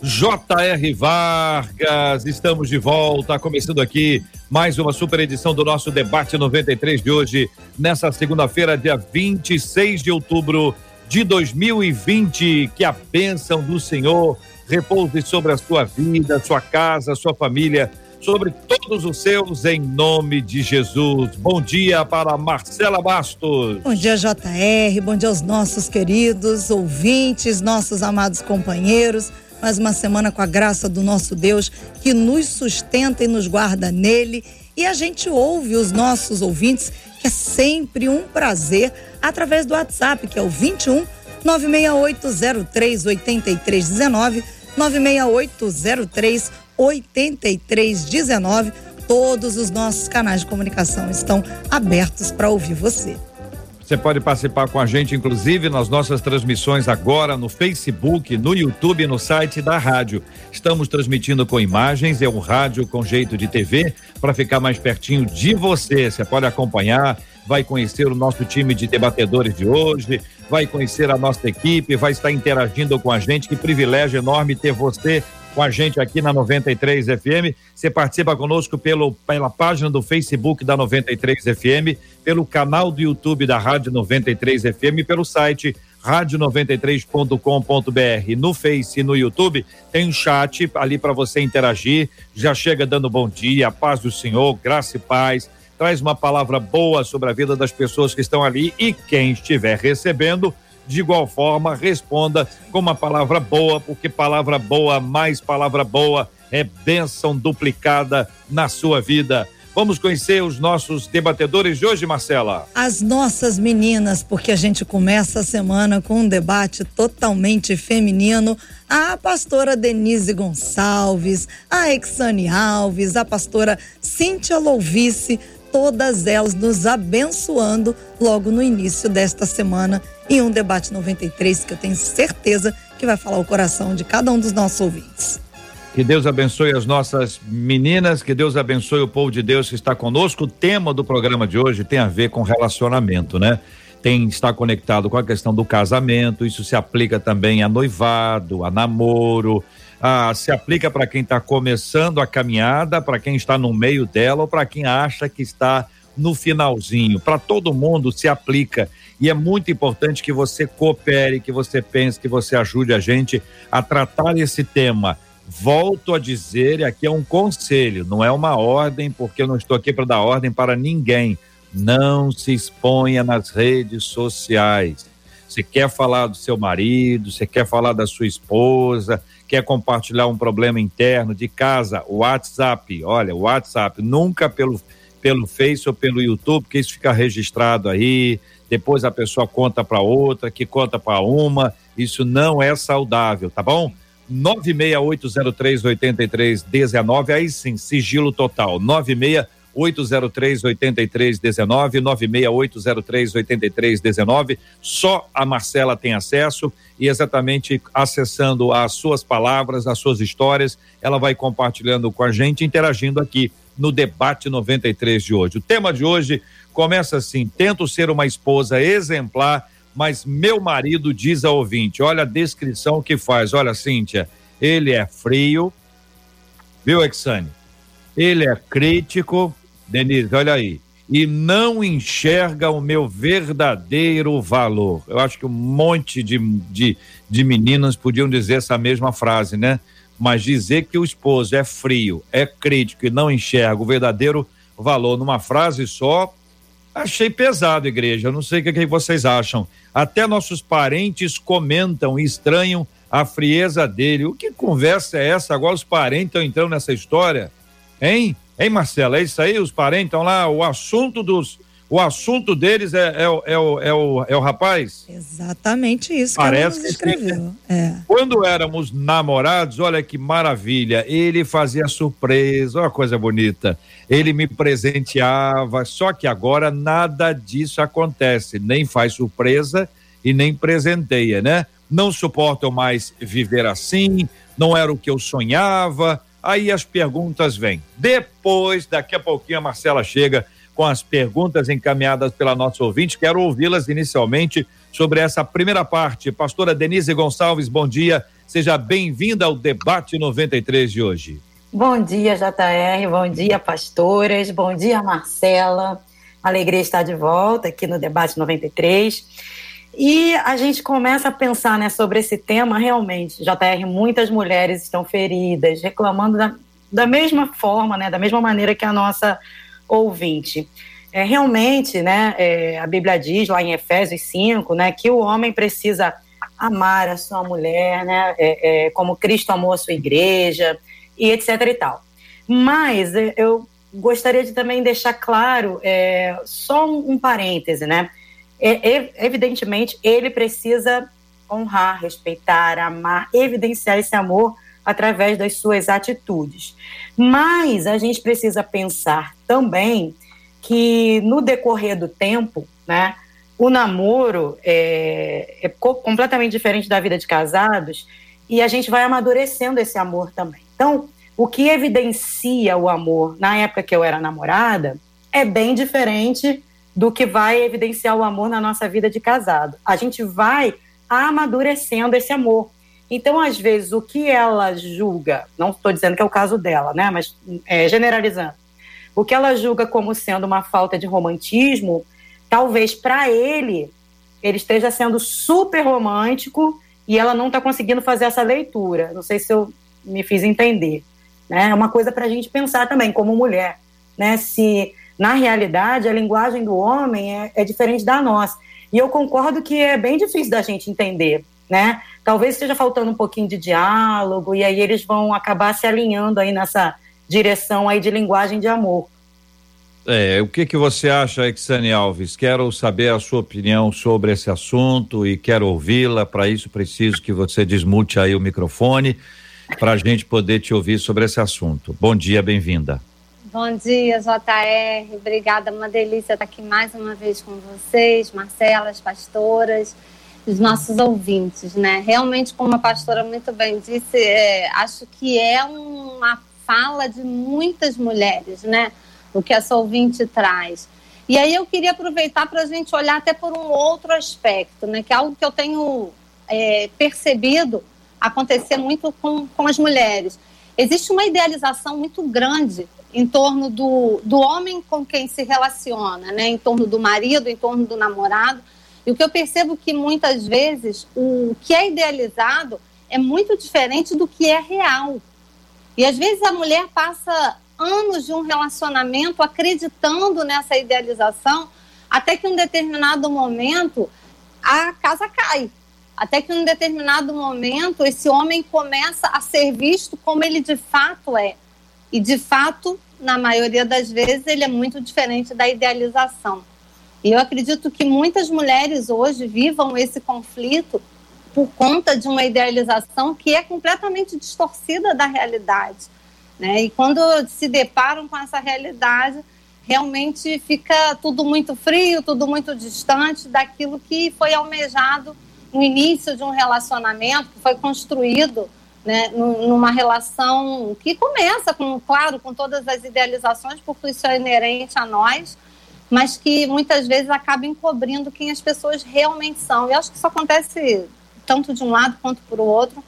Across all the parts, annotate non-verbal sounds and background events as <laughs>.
J.R. Vargas, estamos de volta, começando aqui mais uma super edição do nosso debate 93 de hoje, nessa segunda-feira, dia 26 de outubro de 2020. Que a bênção do Senhor repouse sobre a sua vida, sua casa, sua família, sobre todos os seus, em nome de Jesus. Bom dia para Marcela Bastos. Bom dia, JR. Bom dia aos nossos queridos ouvintes, nossos amados companheiros mais uma semana com a graça do nosso Deus que nos sustenta e nos guarda nele. E a gente ouve os nossos ouvintes, que é sempre um prazer, através do WhatsApp, que é o 21 96803 8319, 96803 8319. Todos os nossos canais de comunicação estão abertos para ouvir você. Você pode participar com a gente, inclusive, nas nossas transmissões agora no Facebook, no YouTube e no site da rádio. Estamos transmitindo com imagens, é um rádio com jeito de TV, para ficar mais pertinho de você. Você pode acompanhar, vai conhecer o nosso time de debatedores de hoje, vai conhecer a nossa equipe, vai estar interagindo com a gente. Que privilégio enorme ter você com a gente aqui na 93 FM. Você participa conosco pelo, pela página do Facebook da 93 FM, pelo canal do YouTube da Rádio 93 FM, pelo site rádio93.com.br. No Face e no YouTube tem um chat ali para você interagir. Já chega dando bom dia, paz do Senhor, graça e paz. Traz uma palavra boa sobre a vida das pessoas que estão ali e quem estiver recebendo de igual forma, responda com uma palavra boa, porque palavra boa, mais palavra boa, é bênção duplicada na sua vida. Vamos conhecer os nossos debatedores de hoje, Marcela. As nossas meninas, porque a gente começa a semana com um debate totalmente feminino. A pastora Denise Gonçalves, a Exane Alves, a pastora Cíntia Louvice, todas elas nos abençoando logo no início desta semana em um debate 93 que eu tenho certeza que vai falar o coração de cada um dos nossos ouvintes. Que Deus abençoe as nossas meninas, que Deus abençoe o povo de Deus que está conosco. O tema do programa de hoje tem a ver com relacionamento, né? Tem está conectado com a questão do casamento, isso se aplica também a noivado, a namoro, a, se aplica para quem está começando a caminhada, para quem está no meio dela ou para quem acha que está no finalzinho. Para todo mundo se aplica. E é muito importante que você coopere, que você pense, que você ajude a gente a tratar esse tema. Volto a dizer, aqui é um conselho, não é uma ordem, porque eu não estou aqui para dar ordem para ninguém. Não se exponha nas redes sociais. Você quer falar do seu marido, você quer falar da sua esposa, quer compartilhar um problema interno de casa, WhatsApp, olha, WhatsApp, nunca pelo, pelo Face ou pelo YouTube, porque isso fica registrado aí, depois a pessoa conta para outra, que conta para uma, isso não é saudável, tá bom? 968038319, aí sim, sigilo total. 968038319, 968038319. Só a Marcela tem acesso e exatamente acessando as suas palavras, as suas histórias, ela vai compartilhando com a gente, interagindo aqui no debate 93 de hoje. O tema de hoje começa assim: tento ser uma esposa exemplar, mas meu marido diz ao ouvinte: olha a descrição que faz. Olha, Cíntia, ele é frio, viu, Exane? Ele é crítico, Denise, olha aí, e não enxerga o meu verdadeiro valor. Eu acho que um monte de, de, de meninas podiam dizer essa mesma frase, né? Mas dizer que o esposo é frio, é crítico e não enxerga o verdadeiro valor numa frase só, Achei pesado, igreja. Eu não sei o que, que vocês acham. Até nossos parentes comentam e estranham a frieza dele. O que conversa é essa? Agora os parentes estão entrando nessa história? Hein? Hein, Marcela? É isso aí? Os parentes estão lá. O assunto dos o assunto deles é, é, é, é, o, é, o, é o rapaz? Exatamente isso que Parece que escreveu. É. Quando éramos namorados, olha que maravilha, ele fazia surpresa, olha coisa bonita. Ele me presenteava, só que agora nada disso acontece, nem faz surpresa e nem presenteia, né? Não suportam mais viver assim, não era o que eu sonhava. Aí as perguntas vêm. Depois, daqui a pouquinho, a Marcela chega com as perguntas encaminhadas pela nossa ouvinte. Quero ouvi-las inicialmente sobre essa primeira parte. Pastora Denise Gonçalves, bom dia. Seja bem-vinda ao debate 93 de hoje. Bom dia, JR. Bom dia, pastoras. Bom dia, Marcela. Alegria estar de volta aqui no debate 93. E a gente começa a pensar né, sobre esse tema realmente. JR, muitas mulheres estão feridas, reclamando da, da mesma forma, né, da mesma maneira que a nossa ouvinte. É, realmente, né, é, a Bíblia diz lá em Efésios 5, né, que o homem precisa amar a sua mulher, né, é, é como Cristo amou a sua igreja, e etc e tal. Mas é, eu gostaria de também deixar claro, é, só um, um parêntese, né, evidentemente, ele precisa honrar, respeitar, amar, evidenciar esse amor através das suas atitudes. Mas a gente precisa pensar também que no decorrer do tempo, né, o namoro é, é completamente diferente da vida de casados e a gente vai amadurecendo esse amor também. Então, o que evidencia o amor na época que eu era namorada é bem diferente do que vai evidenciar o amor na nossa vida de casado. A gente vai amadurecendo esse amor. Então, às vezes, o que ela julga, não estou dizendo que é o caso dela, né, mas é, generalizando, o que ela julga como sendo uma falta de romantismo, talvez para ele, ele esteja sendo super romântico e ela não está conseguindo fazer essa leitura. Não sei se eu me fiz entender. Né? É uma coisa para a gente pensar também, como mulher. Né? Se, na realidade, a linguagem do homem é, é diferente da nossa. E eu concordo que é bem difícil da gente entender né? Talvez esteja faltando um pouquinho de diálogo e aí eles vão acabar se alinhando aí nessa direção aí de linguagem de amor. É, o que que você acha, Exane Alves? Quero saber a sua opinião sobre esse assunto e quero ouvi-la. Para isso preciso que você desmute aí o microfone para a gente poder te ouvir sobre esse assunto. Bom dia, bem-vinda. Bom dia, JR. Obrigada, uma delícia estar aqui mais uma vez com vocês, Marcela, as pastoras os nossos ouvintes, né? Realmente, como a pastora muito bem disse, é, acho que é uma fala de muitas mulheres, né? O que essa ouvinte traz. E aí eu queria aproveitar para a gente olhar até por um outro aspecto, né? Que é algo que eu tenho é, percebido acontecer muito com, com as mulheres. Existe uma idealização muito grande em torno do, do homem com quem se relaciona, né? Em torno do marido, em torno do namorado e o que eu percebo que muitas vezes o que é idealizado é muito diferente do que é real. E às vezes a mulher passa anos de um relacionamento acreditando nessa idealização, até que em um determinado momento a casa cai. Até que em um determinado momento esse homem começa a ser visto como ele de fato é. E de fato, na maioria das vezes, ele é muito diferente da idealização. E eu acredito que muitas mulheres hoje vivam esse conflito por conta de uma idealização que é completamente distorcida da realidade. Né? E quando se deparam com essa realidade, realmente fica tudo muito frio, tudo muito distante daquilo que foi almejado no início de um relacionamento, que foi construído né, numa relação que começa, com, claro, com todas as idealizações, porque isso é inerente a nós, mas que muitas vezes acaba encobrindo quem as pessoas realmente são. E acho que isso acontece tanto de um lado quanto por outro,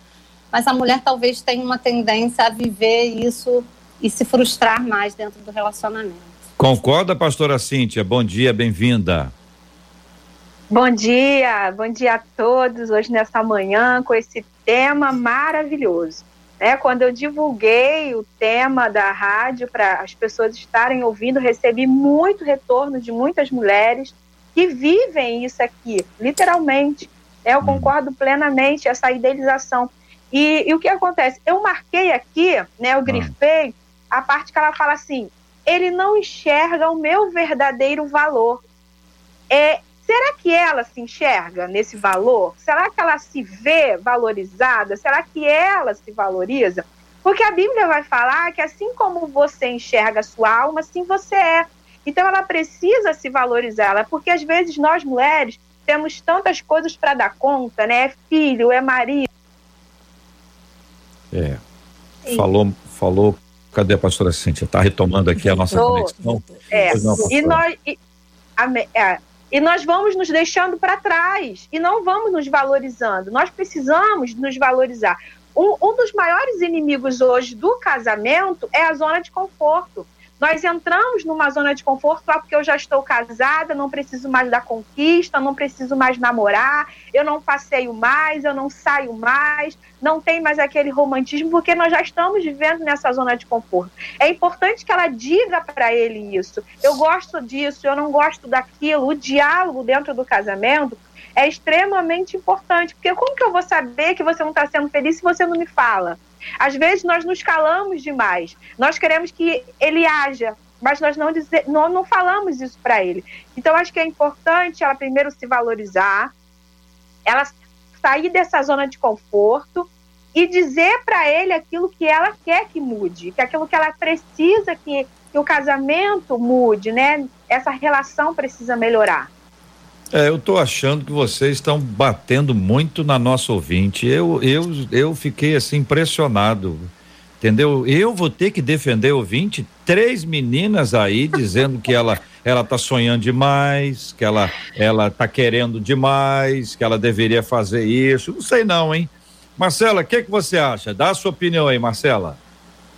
mas a mulher talvez tenha uma tendência a viver isso e se frustrar mais dentro do relacionamento. Concorda, pastora Cíntia? Bom dia, bem-vinda. Bom dia, bom dia a todos hoje nessa manhã com esse tema maravilhoso. Né? Quando eu divulguei o tema da rádio para as pessoas estarem ouvindo, recebi muito retorno de muitas mulheres que vivem isso aqui, literalmente. Né? Eu concordo plenamente essa idealização. E, e, o que acontece? Eu marquei aqui, né, eu grifei a parte que ela fala assim: ele não enxerga o meu verdadeiro valor. é, será que ela se enxerga nesse valor? Será que ela se vê valorizada? Será que ela se valoriza? Porque a Bíblia vai falar que assim como você enxerga a sua alma, assim você é. Então ela precisa se valorizar, porque às vezes nós mulheres temos tantas coisas para dar conta, né? É filho, é marido. É. Falou, falou. Cadê a pastora Cíntia? Está retomando aqui a nossa conexão. É. Não, e nós e, a, é, e nós vamos nos deixando para trás e não vamos nos valorizando. Nós precisamos nos valorizar. Um, um dos maiores inimigos hoje do casamento é a zona de conforto. Nós entramos numa zona de conforto só porque eu já estou casada, não preciso mais da conquista, não preciso mais namorar, eu não passeio mais, eu não saio mais, não tem mais aquele romantismo, porque nós já estamos vivendo nessa zona de conforto. É importante que ela diga para ele isso. Eu gosto disso, eu não gosto daquilo. O diálogo dentro do casamento é extremamente importante, porque como que eu vou saber que você não está sendo feliz se você não me fala? Às vezes nós nos calamos demais, nós queremos que ele haja, mas nós não, dizer, não, não falamos isso para ele. Então, acho que é importante ela primeiro se valorizar, ela sair dessa zona de conforto e dizer para ele aquilo que ela quer que mude, que aquilo que ela precisa que, que o casamento mude, né? Essa relação precisa melhorar. É, eu estou achando que vocês estão batendo muito na nossa ouvinte. Eu, eu, eu fiquei assim impressionado. Entendeu? Eu vou ter que defender o ouvinte, três meninas aí dizendo que ela ela tá sonhando demais, que ela ela tá querendo demais, que ela deveria fazer isso. Não sei não, hein? Marcela, o que que você acha? Dá a sua opinião aí, Marcela.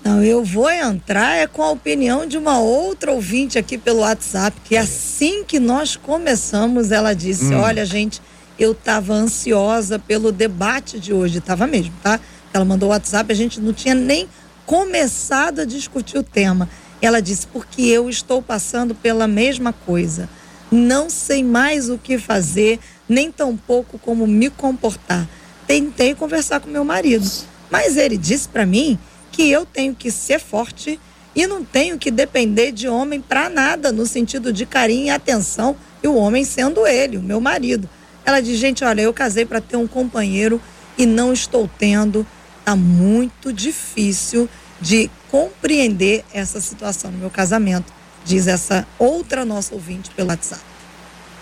Não, eu vou entrar é com a opinião de uma outra ouvinte aqui pelo WhatsApp, que assim que nós começamos, ela disse: hum. Olha, gente, eu estava ansiosa pelo debate de hoje, estava mesmo, tá? Ela mandou o WhatsApp, a gente não tinha nem começado a discutir o tema. Ela disse: Porque eu estou passando pela mesma coisa. Não sei mais o que fazer, nem tampouco como me comportar. Tentei conversar com meu marido, mas ele disse para mim que eu tenho que ser forte e não tenho que depender de homem para nada, no sentido de carinho e atenção, e o homem sendo ele, o meu marido. Ela diz: gente, olha, eu casei para ter um companheiro e não estou tendo. Está muito difícil de compreender essa situação no meu casamento, diz essa outra nossa ouvinte pelo WhatsApp.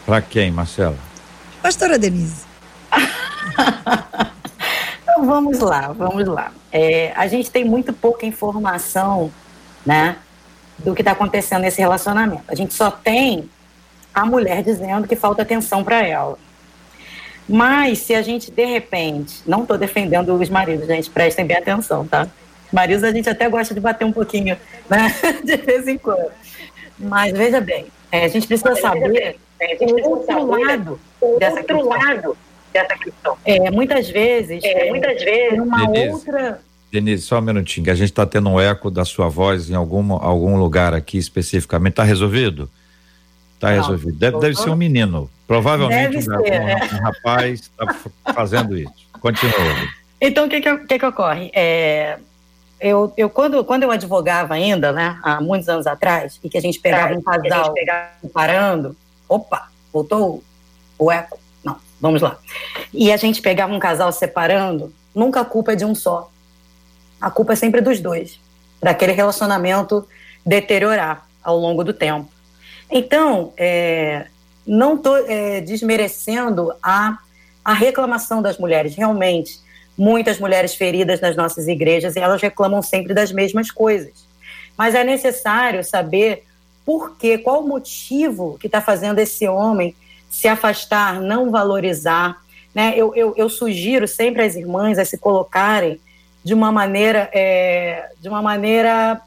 Para quem, Marcela? Pastora Denise. <laughs> então vamos lá, vamos lá é, a gente tem muito pouca informação, né, do que está acontecendo nesse relacionamento. A gente só tem a mulher dizendo que falta atenção para ela. Mas se a gente, de repente, não estou defendendo os maridos, gente, prestem bem atenção, tá? Maridos a gente até gosta de bater um pouquinho, né, <laughs> de vez em quando. Mas veja bem, é, a gente precisa saber o outro lado dessa outro lado dessa questão. É, muitas vezes, é, muitas vezes, uma Denise, outra. Denise, só um minutinho, que a gente está tendo um eco da sua voz em algum, algum lugar aqui especificamente. Está resolvido? Está resolvido. Deve, deve ser um menino. Provavelmente um, ser, um, é. um, rapaz está fazendo isso. Continua. Então, o que que, que, que ocorre? É, eu, eu quando, quando eu advogava ainda, né, há muitos anos atrás, e que a gente pegava um casal parando, opa, voltou o eco? Vamos lá. E a gente pegava um casal separando, nunca a culpa é de um só. A culpa é sempre dos dois, daquele relacionamento deteriorar ao longo do tempo. Então, é, não estou é, desmerecendo a, a reclamação das mulheres. Realmente, muitas mulheres feridas nas nossas igrejas e elas reclamam sempre das mesmas coisas. Mas é necessário saber por quê, qual o motivo que está fazendo esse homem se afastar, não valorizar. Né? Eu, eu, eu sugiro sempre às irmãs a se colocarem de uma maneira, é, de uma maneira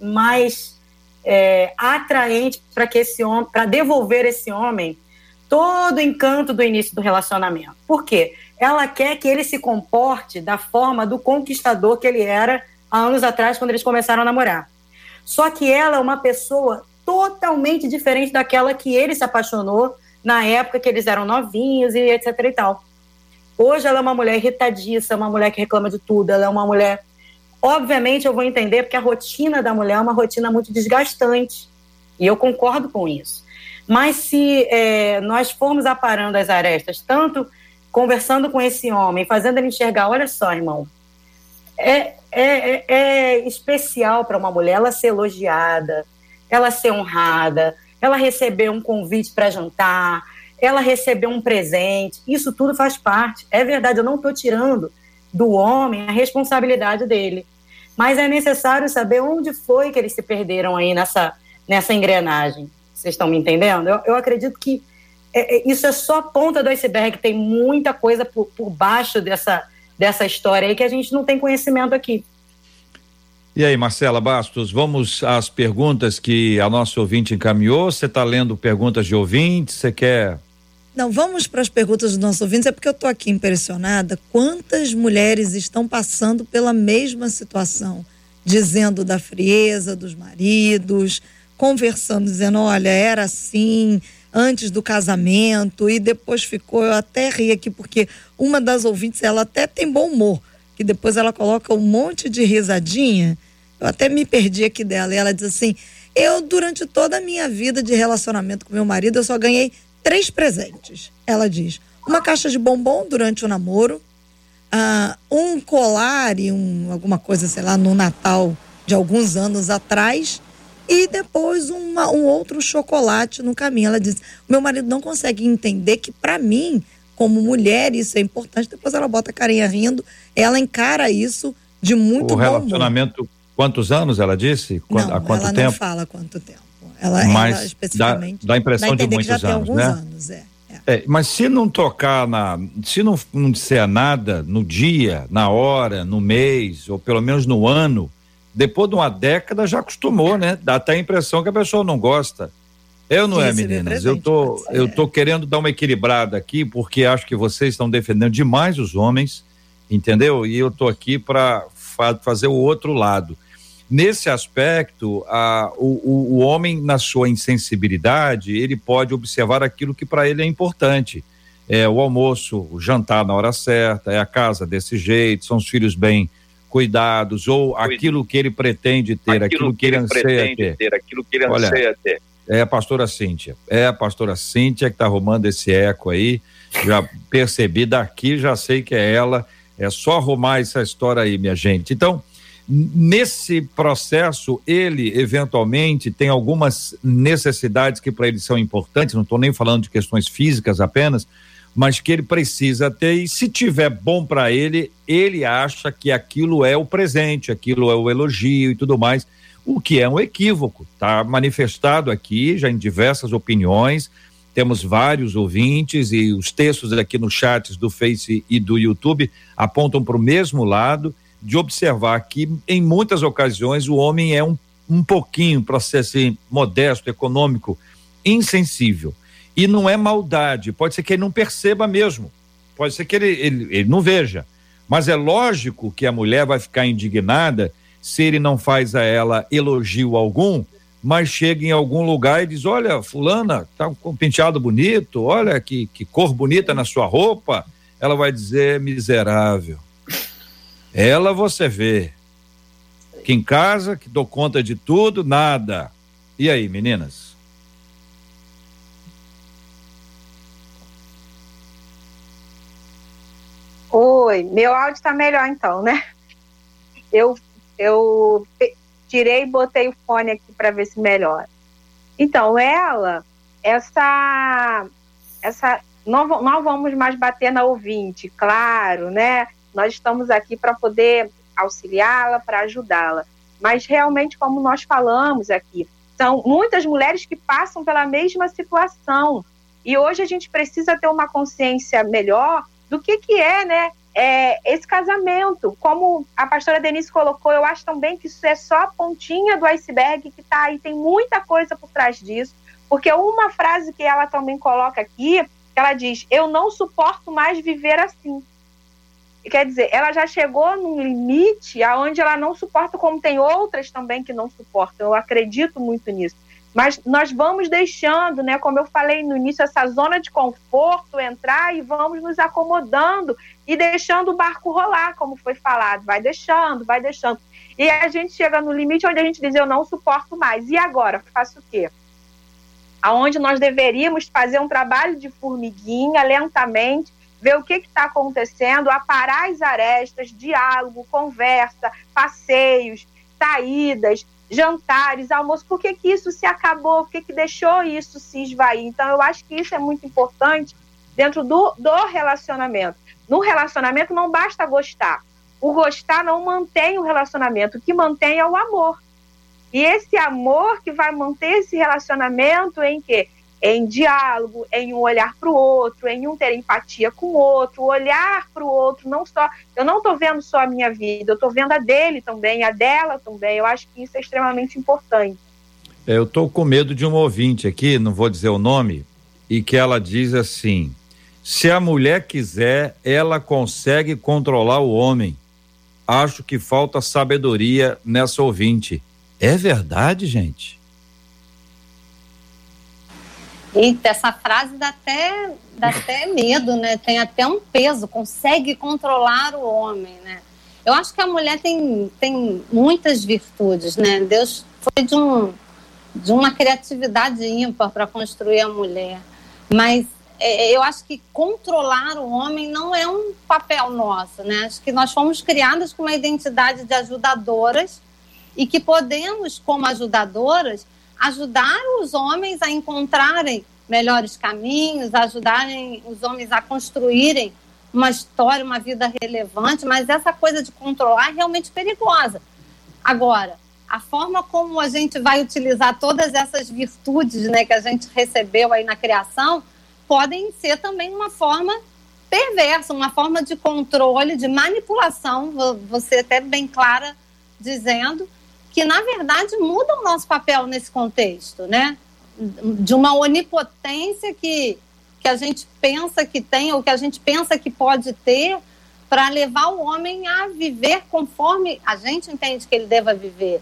mais é, atraente para que esse homem, para devolver esse homem todo o encanto do início do relacionamento. Por quê? Ela quer que ele se comporte da forma do conquistador que ele era há anos atrás, quando eles começaram a namorar. Só que ela é uma pessoa totalmente diferente daquela que ele se apaixonou na época que eles eram novinhos e etc e tal. Hoje ela é uma mulher irritadiça, uma mulher que reclama de tudo, ela é uma mulher. Obviamente eu vou entender porque a rotina da mulher é uma rotina muito desgastante. E eu concordo com isso. Mas se é, nós formos aparando as arestas, tanto conversando com esse homem, fazendo ele enxergar, olha só, irmão, é, é, é, é especial para uma mulher ela ser elogiada, ela ser honrada, ela receber um convite para jantar, ela receber um presente, isso tudo faz parte. É verdade, eu não estou tirando do homem a responsabilidade dele. Mas é necessário saber onde foi que eles se perderam aí nessa, nessa engrenagem. Vocês estão me entendendo? Eu, eu acredito que é, é, isso é só a ponta do iceberg, tem muita coisa por, por baixo dessa, dessa história aí que a gente não tem conhecimento aqui. E aí, Marcela Bastos, vamos às perguntas que a nossa ouvinte encaminhou. Você está lendo perguntas de ouvintes? Você quer não, vamos para as perguntas dos nossos ouvintes, é porque eu estou aqui impressionada. Quantas mulheres estão passando pela mesma situação, dizendo da frieza dos maridos, conversando, dizendo: olha, era assim antes do casamento e depois ficou. Eu até ri aqui, porque uma das ouvintes, ela até tem bom humor, que depois ela coloca um monte de risadinha. Eu até me perdi aqui dela. E ela diz assim: eu, durante toda a minha vida de relacionamento com meu marido, eu só ganhei três presentes. Ela diz: uma caixa de bombom durante o namoro, uh, um colar e um, alguma coisa, sei lá, no Natal de alguns anos atrás, e depois uma, um outro chocolate no caminho. Ela diz: meu marido não consegue entender que, para mim, como mulher, isso é importante. Depois ela bota a carinha rindo, ela encara isso de muito o bom relacionamento, humor. Quantos anos ela disse? Quanto, não, há quanto ela tempo? não fala quanto tempo. Ela, mas ela especificamente. Dá, dá a impressão de muitos anos, né? Anos, é, é. É, mas se não tocar na. Se não, não disser nada no dia, na hora, no mês, ou pelo menos no ano, depois de uma década já acostumou, né? Dá até a impressão que a pessoa não gosta. Eu não é, meninas. Eu tô, eu tô querendo dar uma equilibrada aqui, porque acho que vocês estão defendendo demais os homens, entendeu? E eu tô aqui para fa fazer o outro lado. Nesse aspecto, a, o, o, homem, na sua insensibilidade, ele pode observar aquilo que para ele é importante. É o almoço, o jantar na hora certa, é a casa desse jeito, são os filhos bem cuidados, ou aquilo que ele pretende ter, aquilo, aquilo que ele, ele anseia ter. ter. Aquilo que ele Olha, anseia ter. É a pastora Cíntia. É a pastora Cíntia que está arrumando esse eco aí. Já percebi daqui, já sei que é ela. É só arrumar essa história aí, minha gente. Então, Nesse processo, ele eventualmente tem algumas necessidades que para ele são importantes, não estou nem falando de questões físicas apenas, mas que ele precisa ter, e se tiver bom para ele, ele acha que aquilo é o presente, aquilo é o elogio e tudo mais, o que é um equívoco. Está manifestado aqui, já em diversas opiniões, temos vários ouvintes e os textos aqui nos chats do Face e do YouTube apontam para o mesmo lado de observar que, em muitas ocasiões, o homem é um, um pouquinho, para ser assim, modesto, econômico, insensível. E não é maldade, pode ser que ele não perceba mesmo, pode ser que ele, ele, ele não veja. Mas é lógico que a mulher vai ficar indignada se ele não faz a ela elogio algum, mas chega em algum lugar e diz: Olha, Fulana, tá com um penteado bonito, olha que, que cor bonita na sua roupa. Ela vai dizer: Miserável ela você vê. Que em casa, que dou conta de tudo, nada. E aí, meninas? Oi, meu áudio está melhor então, né? Eu, eu tirei e botei o fone aqui para ver se melhora. Então, ela, essa, essa, não, não vamos mais bater na ouvinte, claro, né? Nós estamos aqui para poder auxiliá-la, para ajudá-la. Mas realmente, como nós falamos aqui, são muitas mulheres que passam pela mesma situação. E hoje a gente precisa ter uma consciência melhor do que, que é, né? É, esse casamento, como a pastora Denise colocou, eu acho também que isso é só a pontinha do iceberg que está aí, tem muita coisa por trás disso, porque uma frase que ela também coloca aqui, ela diz: Eu não suporto mais viver assim. Quer dizer, ela já chegou num limite aonde ela não suporta, como tem outras também que não suportam. Eu acredito muito nisso. Mas nós vamos deixando, né, como eu falei no início, essa zona de conforto entrar e vamos nos acomodando e deixando o barco rolar, como foi falado. Vai deixando, vai deixando. E a gente chega no limite onde a gente diz: Eu não suporto mais. E agora? Faço o quê? aonde nós deveríamos fazer um trabalho de formiguinha lentamente, ver o que está acontecendo, aparar as arestas, diálogo, conversa, passeios, saídas, jantares, almoço, por que, que isso se acabou, por que, que deixou isso se esvair. Então, eu acho que isso é muito importante dentro do, do relacionamento. No relacionamento não basta gostar. O gostar não mantém o relacionamento, o que mantém é o amor. E esse amor que vai manter esse relacionamento em quê? Em diálogo, em um olhar para o outro, em um ter empatia com o outro, olhar para o outro, não só. Eu não estou vendo só a minha vida, eu estou vendo a dele também, a dela também. Eu acho que isso é extremamente importante. Eu estou com medo de um ouvinte aqui, não vou dizer o nome, e que ela diz assim: se a mulher quiser, ela consegue controlar o homem. Acho que falta sabedoria nessa ouvinte. É verdade, gente? Eita, essa frase dá até, dá até <laughs> medo, né? Tem até um peso, consegue controlar o homem, né? Eu acho que a mulher tem, tem muitas virtudes, né? Deus foi de, um, de uma criatividade ímpar para construir a mulher. Mas é, eu acho que controlar o homem não é um papel nosso, né? Acho que nós fomos criadas com uma identidade de ajudadoras e que podemos, como ajudadoras, ajudar os homens a encontrarem melhores caminhos, ajudarem os homens a construírem uma história, uma vida relevante, mas essa coisa de controlar é realmente perigosa. Agora, a forma como a gente vai utilizar todas essas virtudes né, que a gente recebeu aí na criação podem ser também uma forma perversa, uma forma de controle, de manipulação, você até bem clara dizendo, que na verdade muda o nosso papel nesse contexto, né? De uma onipotência que, que a gente pensa que tem ou que a gente pensa que pode ter para levar o homem a viver conforme a gente entende que ele deva viver,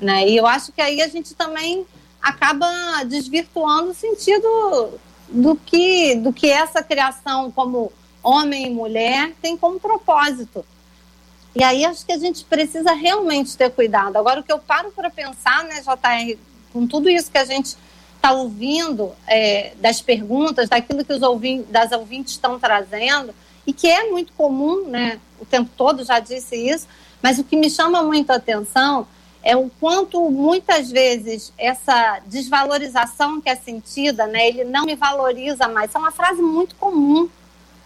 né? E eu acho que aí a gente também acaba desvirtuando o sentido do que do que essa criação como homem e mulher tem como propósito. E aí acho que a gente precisa realmente ter cuidado. Agora, o que eu paro para pensar, né, JR, com tudo isso que a gente está ouvindo, é, das perguntas, daquilo que os ouvintes, das ouvintes estão trazendo, e que é muito comum, né, o tempo todo já disse isso, mas o que me chama muito a atenção é o quanto muitas vezes essa desvalorização que é sentida, né, ele não me valoriza mais, é uma frase muito comum,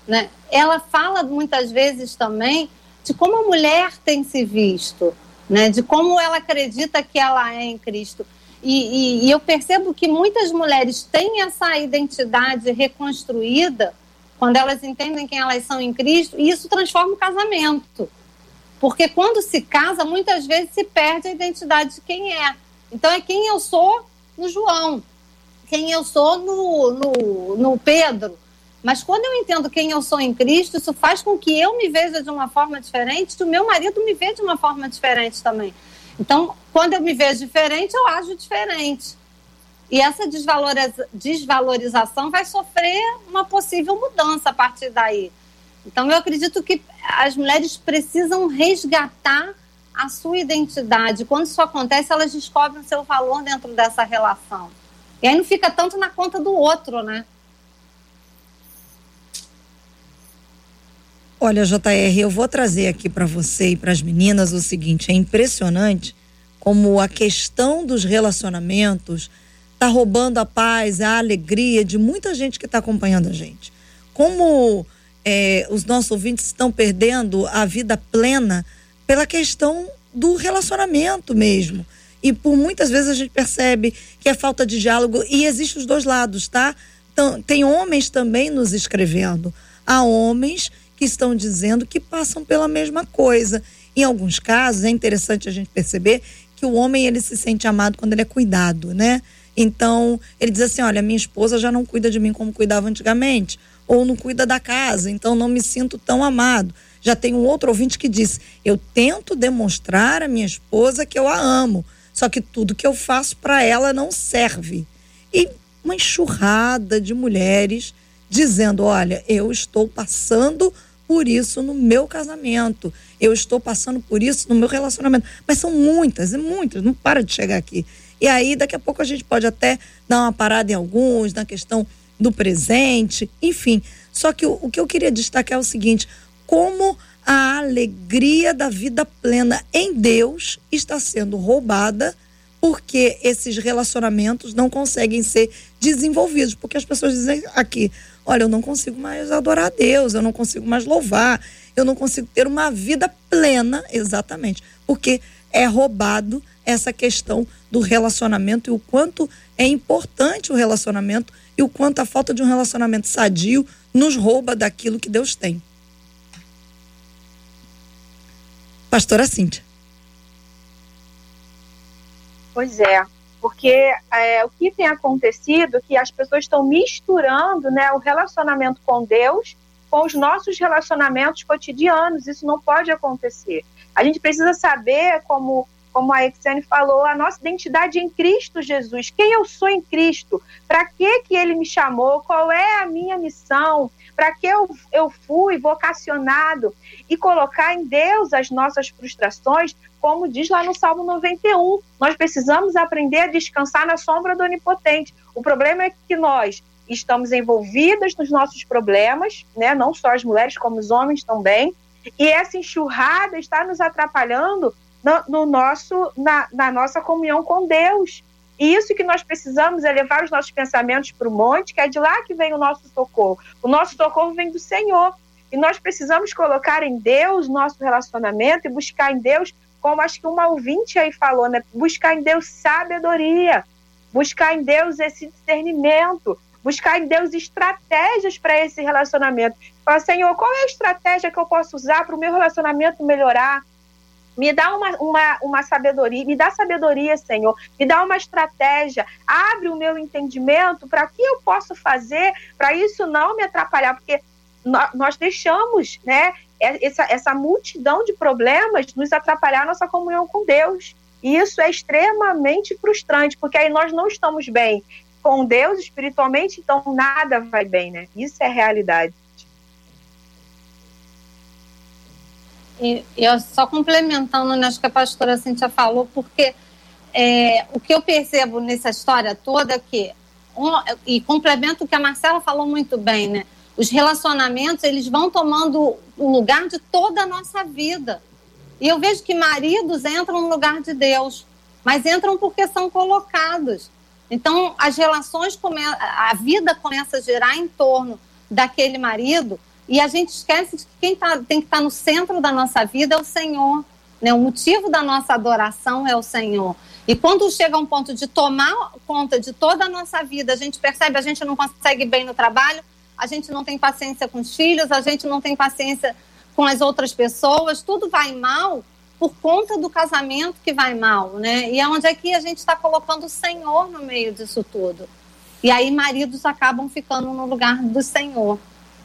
né? Ela fala muitas vezes também de como a mulher tem se visto, né? de como ela acredita que ela é em Cristo. E, e, e eu percebo que muitas mulheres têm essa identidade reconstruída quando elas entendem quem elas são em Cristo, e isso transforma o casamento. Porque quando se casa, muitas vezes se perde a identidade de quem é. Então, é quem eu sou no João, quem eu sou no, no, no Pedro, mas quando eu entendo quem eu sou em Cristo, isso faz com que eu me veja de uma forma diferente, e o meu marido me veja de uma forma diferente também. Então, quando eu me vejo diferente, eu ajo diferente. E essa desvaloriza desvalorização vai sofrer uma possível mudança a partir daí. Então, eu acredito que as mulheres precisam resgatar a sua identidade. Quando isso acontece, elas descobrem o seu valor dentro dessa relação. E aí não fica tanto na conta do outro, né? Olha, JR, eu vou trazer aqui para você e para as meninas o seguinte: é impressionante como a questão dos relacionamentos está roubando a paz, a alegria de muita gente que está acompanhando a gente. Como é, os nossos ouvintes estão perdendo a vida plena pela questão do relacionamento mesmo. E por muitas vezes a gente percebe que é falta de diálogo e existe os dois lados, tá? Tem homens também nos escrevendo. Há homens que estão dizendo que passam pela mesma coisa. Em alguns casos, é interessante a gente perceber que o homem ele se sente amado quando ele é cuidado, né? Então, ele diz assim: olha, minha esposa já não cuida de mim como cuidava antigamente, ou não cuida da casa, então não me sinto tão amado. Já tem um outro ouvinte que diz: eu tento demonstrar à minha esposa que eu a amo, só que tudo que eu faço para ela não serve. E uma enxurrada de mulheres dizendo: olha, eu estou passando por isso no meu casamento. Eu estou passando por isso no meu relacionamento. Mas são muitas, e muitas, não para de chegar aqui. E aí, daqui a pouco, a gente pode até dar uma parada em alguns, na questão do presente, enfim. Só que o, o que eu queria destacar é o seguinte: como a alegria da vida plena em Deus está sendo roubada porque esses relacionamentos não conseguem ser desenvolvidos. Porque as pessoas dizem aqui: olha, eu não consigo mais adorar a Deus, eu não consigo mais louvar, eu não consigo ter uma vida plena, exatamente, porque é roubado essa questão do relacionamento e o quanto é importante o relacionamento e o quanto a falta de um relacionamento sadio nos rouba daquilo que Deus tem. Pastora Cíntia. Pois é, porque é, o que tem acontecido é que as pessoas estão misturando né, o relacionamento com Deus com os nossos relacionamentos cotidianos. Isso não pode acontecer. A gente precisa saber, como, como a Exane falou, a nossa identidade em Cristo Jesus. Quem eu sou em Cristo? Para que, que Ele me chamou? Qual é a minha missão? Para que eu, eu fui vocacionado? E colocar em Deus as nossas frustrações, como diz lá no Salmo 91. Nós precisamos aprender a descansar na sombra do Onipotente. O problema é que nós estamos envolvidas nos nossos problemas, né? não só as mulheres, como os homens também, e essa enxurrada está nos atrapalhando no, no nosso, na, na, nossa comunhão com Deus. E isso que nós precisamos é levar os nossos pensamentos para o monte, que é de lá que vem o nosso socorro. O nosso socorro vem do Senhor. E nós precisamos colocar em Deus nosso relacionamento e buscar em Deus como acho que uma ouvinte aí falou, né? Buscar em Deus sabedoria, buscar em Deus esse discernimento, buscar em Deus estratégias para esse relacionamento. Fala, Senhor, qual é a estratégia que eu posso usar para o meu relacionamento melhorar? Me dá uma, uma, uma sabedoria, me dá sabedoria, Senhor, me dá uma estratégia, abre o meu entendimento para que eu posso fazer para isso não me atrapalhar, porque nós deixamos né, é, essa, essa multidão de problemas nos atrapalhar nossa comunhão com Deus. E isso é extremamente frustrante, porque aí nós não estamos bem com Deus espiritualmente, então nada vai bem, né? Isso é realidade. E eu só complementando né, que a pastora Cintia falou, porque é, o que eu percebo nessa história toda é que, um, e complemento o que a Marcela falou muito bem, né? Os relacionamentos, eles vão tomando o lugar de toda a nossa vida. E eu vejo que maridos entram no lugar de Deus, mas entram porque são colocados. Então, as relações, come... a vida começa a girar em torno daquele marido e a gente esquece de que quem tá, tem que estar tá no centro da nossa vida é o Senhor. Né? O motivo da nossa adoração é o Senhor. E quando chega um ponto de tomar conta de toda a nossa vida, a gente percebe, a gente não consegue bem no trabalho, a gente não tem paciência com os filhos, a gente não tem paciência com as outras pessoas, tudo vai mal por conta do casamento que vai mal, né? E é onde é que a gente está colocando o Senhor no meio disso tudo. E aí maridos acabam ficando no lugar do Senhor.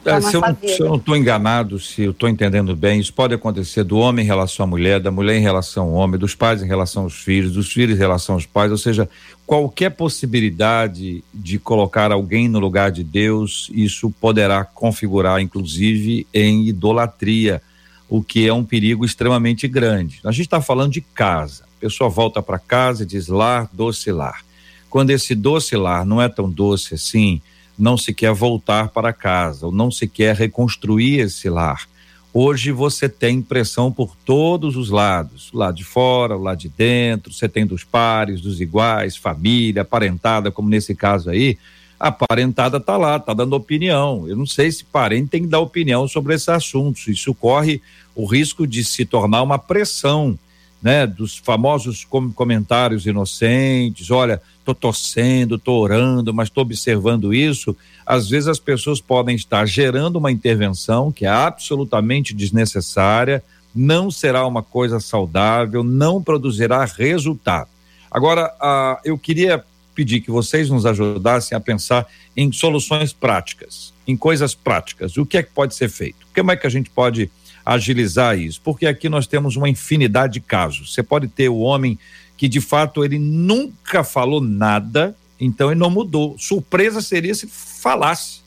É, se, eu, se, eu, não estou enganado, se eu estou entendendo bem, isso pode acontecer do homem em relação à mulher, da mulher em relação ao homem, dos pais em relação aos filhos, dos filhos em relação aos pais, ou seja, qualquer possibilidade de colocar alguém no lugar de Deus, isso poderá configurar, inclusive, em idolatria, o que é um perigo extremamente grande. A gente está falando de casa. A pessoa volta para casa e diz lar, doce lar. Quando esse doce lar não é tão doce assim, não se quer voltar para casa, ou não se quer reconstruir esse lar. Hoje você tem pressão por todos os lados, lá de fora, lá de dentro, você tem dos pares, dos iguais, família, parentada, como nesse caso aí, a parentada tá lá, tá dando opinião. Eu não sei se parente tem que dar opinião sobre esses assuntos. Isso corre o risco de se tornar uma pressão, né, dos famosos comentários inocentes, olha, tô torcendo, tô orando, mas tô observando isso, às vezes as pessoas podem estar gerando uma intervenção que é absolutamente desnecessária, não será uma coisa saudável, não produzirá resultado. Agora, ah, eu queria pedir que vocês nos ajudassem a pensar em soluções práticas, em coisas práticas. O que é que pode ser feito? Como é que a gente pode agilizar isso? Porque aqui nós temos uma infinidade de casos. Você pode ter o homem que de fato ele nunca falou nada, então ele não mudou. Surpresa seria se falasse.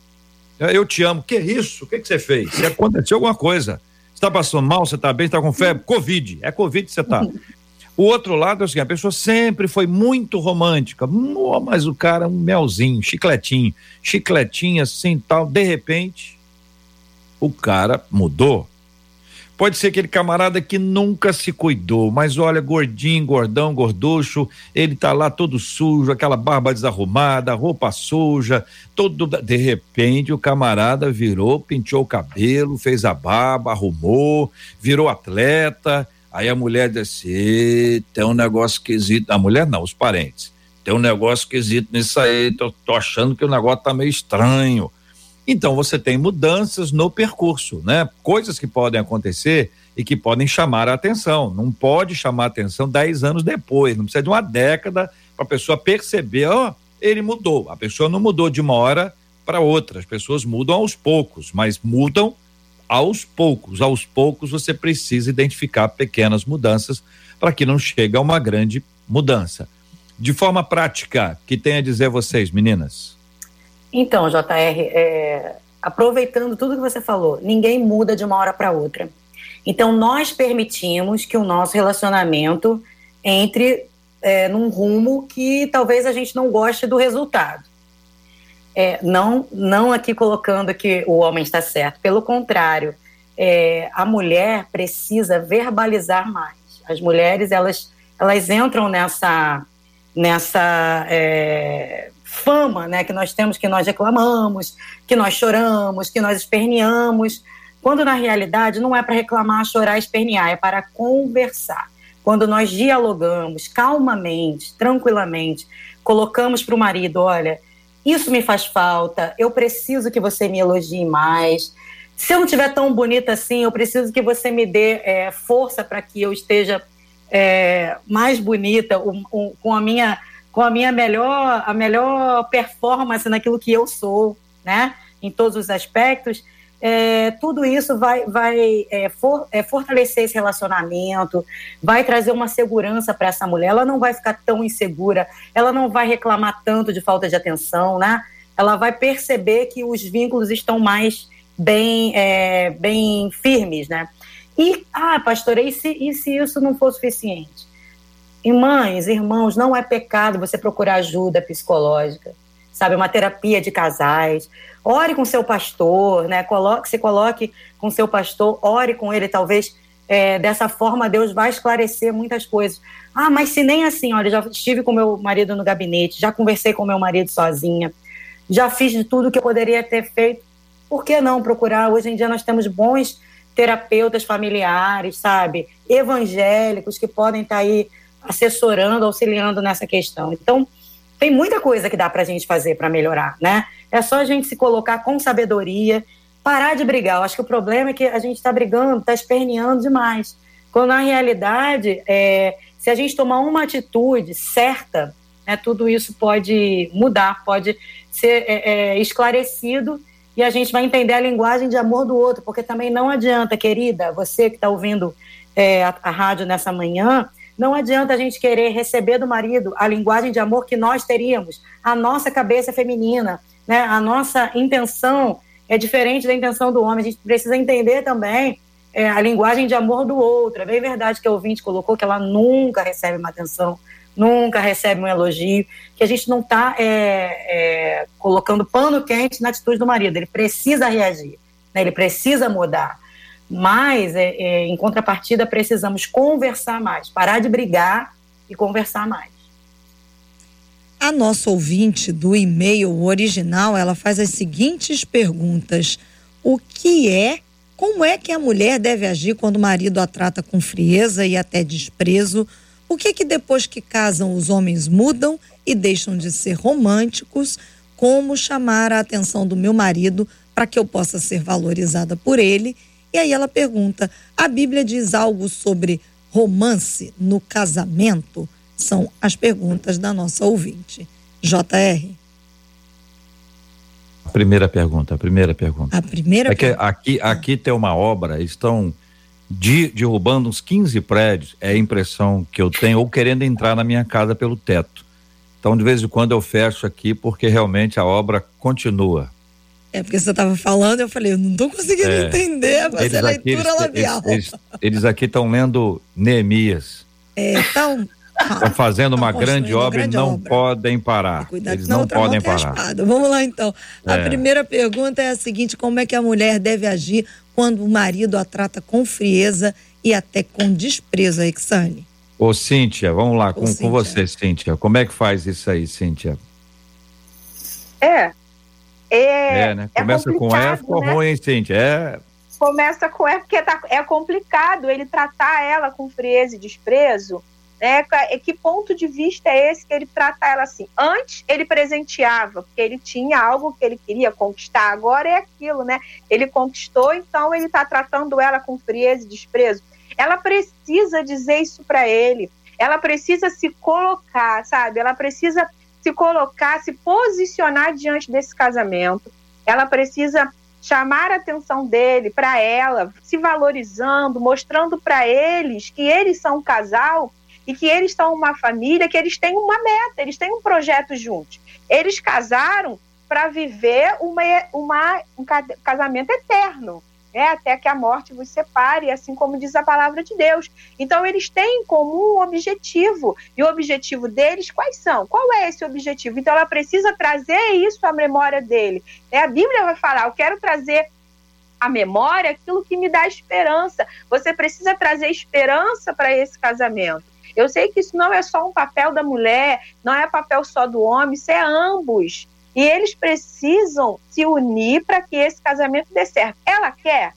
Eu te amo. Que isso? O que, que você fez? Se aconteceu alguma coisa. Você tá passando mal, você tá bem, você tá com febre? Covid. É Covid que você tá. O outro lado é o seguinte, a pessoa sempre foi muito romântica, mas o cara é um melzinho, chicletinho, chicletinho assim tal, de repente o cara mudou. Pode ser aquele camarada que nunca se cuidou, mas olha, gordinho, gordão, gorducho, ele tá lá todo sujo, aquela barba desarrumada, roupa suja, todo. De repente o camarada virou, pintou o cabelo, fez a barba, arrumou, virou atleta. Aí a mulher disse: tem um negócio esquisito. A mulher não, os parentes. Tem um negócio esquisito nisso aí, tô, tô achando que o negócio tá meio estranho então você tem mudanças no percurso, né? Coisas que podem acontecer e que podem chamar a atenção. Não pode chamar a atenção dez anos depois, não precisa de uma década para a pessoa perceber, ó, oh, ele mudou. A pessoa não mudou de uma hora para outra. As pessoas mudam aos poucos, mas mudam aos poucos. Aos poucos você precisa identificar pequenas mudanças para que não chegue a uma grande mudança. De forma prática, que tem a dizer vocês, meninas? Então, JR, é, aproveitando tudo que você falou, ninguém muda de uma hora para outra. Então, nós permitimos que o nosso relacionamento entre é, num rumo que talvez a gente não goste do resultado. É, não, não aqui colocando que o homem está certo, pelo contrário, é, a mulher precisa verbalizar mais. As mulheres elas, elas entram nessa, nessa é, fama né, que nós temos, que nós reclamamos, que nós choramos, que nós esperneamos, quando na realidade não é para reclamar, chorar, espernear, é para conversar. Quando nós dialogamos calmamente, tranquilamente, colocamos para o marido: olha, isso me faz falta, eu preciso que você me elogie mais. Se eu não estiver tão bonita assim, eu preciso que você me dê é, força para que eu esteja é, mais bonita, um, um, com a minha com a minha melhor, a melhor performance naquilo que eu sou, né? Em todos os aspectos. É, tudo isso vai, vai é, for, é, fortalecer esse relacionamento, vai trazer uma segurança para essa mulher. Ela não vai ficar tão insegura, ela não vai reclamar tanto de falta de atenção, né? Ela vai perceber que os vínculos estão mais bem, é, bem firmes, né? E, ah, pastora, e se, e se isso não for suficiente? E mães, irmãos, não é pecado você procurar ajuda psicológica, sabe? Uma terapia de casais. Ore com seu pastor, né? Coloque, se coloque com seu pastor, ore com ele, talvez é, dessa forma Deus vai esclarecer muitas coisas. Ah, mas se nem assim, olha, já estive com meu marido no gabinete, já conversei com meu marido sozinha, já fiz de tudo que eu poderia ter feito. Por que não procurar? Hoje em dia nós temos bons terapeutas familiares, sabe? Evangélicos que podem estar tá aí assessorando, auxiliando nessa questão. Então, tem muita coisa que dá para a gente fazer para melhorar, né? É só a gente se colocar com sabedoria, parar de brigar. Eu acho que o problema é que a gente está brigando, está esperneando demais. Quando na realidade, é, se a gente tomar uma atitude certa, né, tudo isso pode mudar, pode ser é, é, esclarecido e a gente vai entender a linguagem de amor do outro, porque também não adianta, querida, você que está ouvindo é, a, a rádio nessa manhã, não adianta a gente querer receber do marido a linguagem de amor que nós teríamos. A nossa cabeça é feminina, né? A nossa intenção é diferente da intenção do homem. A gente precisa entender também é, a linguagem de amor do outro. É bem verdade que a ouvinte colocou que ela nunca recebe uma atenção, nunca recebe um elogio, que a gente não está é, é, colocando pano quente na atitude do marido. Ele precisa reagir, né? ele precisa mudar. Mas, é, é, em contrapartida, precisamos conversar mais, parar de brigar e conversar mais. A nossa ouvinte do e-mail original, ela faz as seguintes perguntas: O que é, como é que a mulher deve agir quando o marido a trata com frieza e até desprezo? O que que depois que casam os homens mudam e deixam de ser românticos? Como chamar a atenção do meu marido para que eu possa ser valorizada por ele e aí ela pergunta: a Bíblia diz algo sobre romance no casamento? São as perguntas da nossa ouvinte. JR. A primeira pergunta, a primeira pergunta. A primeira é que aqui, aqui tem uma obra, estão de, derrubando uns 15 prédios, é a impressão que eu tenho, ou querendo entrar na minha casa pelo teto. Então, de vez em quando eu fecho aqui, porque realmente a obra continua. É porque você estava falando, eu falei, eu não estou conseguindo é. entender, mas eles é leitura eles, labial. Eles, eles aqui estão lendo Neemias. É, então. Estão fazendo uma grande obra grande e não obra. podem parar. Cuidado, Eles não podem parar. Vamos lá então. A é. primeira pergunta é a seguinte: como é que a mulher deve agir quando o marido a trata com frieza e até com desprezo, Exane? Ô, Cíntia, vamos lá, com, com você, Cíntia. Como é que faz isso aí, Cíntia? É. É, é né? É Começa é com F ou né? ruim, Cíntia? É. Começa com F porque tá, é complicado ele tratar ela com frieza e desprezo né? Que ponto de vista é esse que ele trata ela assim? Antes ele presenteava, porque ele tinha algo que ele queria conquistar, agora é aquilo, né? Ele conquistou, então ele está tratando ela com frieza e desprezo. Ela precisa dizer isso para ele, ela precisa se colocar, sabe? Ela precisa se colocar, se posicionar diante desse casamento. Ela precisa chamar a atenção dele para ela, se valorizando, mostrando para eles que eles são um casal e que eles são uma família, que eles têm uma meta, eles têm um projeto juntos. Eles casaram para viver uma, uma, um casamento eterno, né? até que a morte vos separe, assim como diz a palavra de Deus. Então, eles têm em comum um objetivo, e o objetivo deles, quais são? Qual é esse objetivo? Então, ela precisa trazer isso à memória dele. É, a Bíblia vai falar: eu quero trazer à memória aquilo que me dá esperança. Você precisa trazer esperança para esse casamento. Eu sei que isso não é só um papel da mulher, não é papel só do homem, isso é ambos. E eles precisam se unir para que esse casamento dê certo. Ela quer?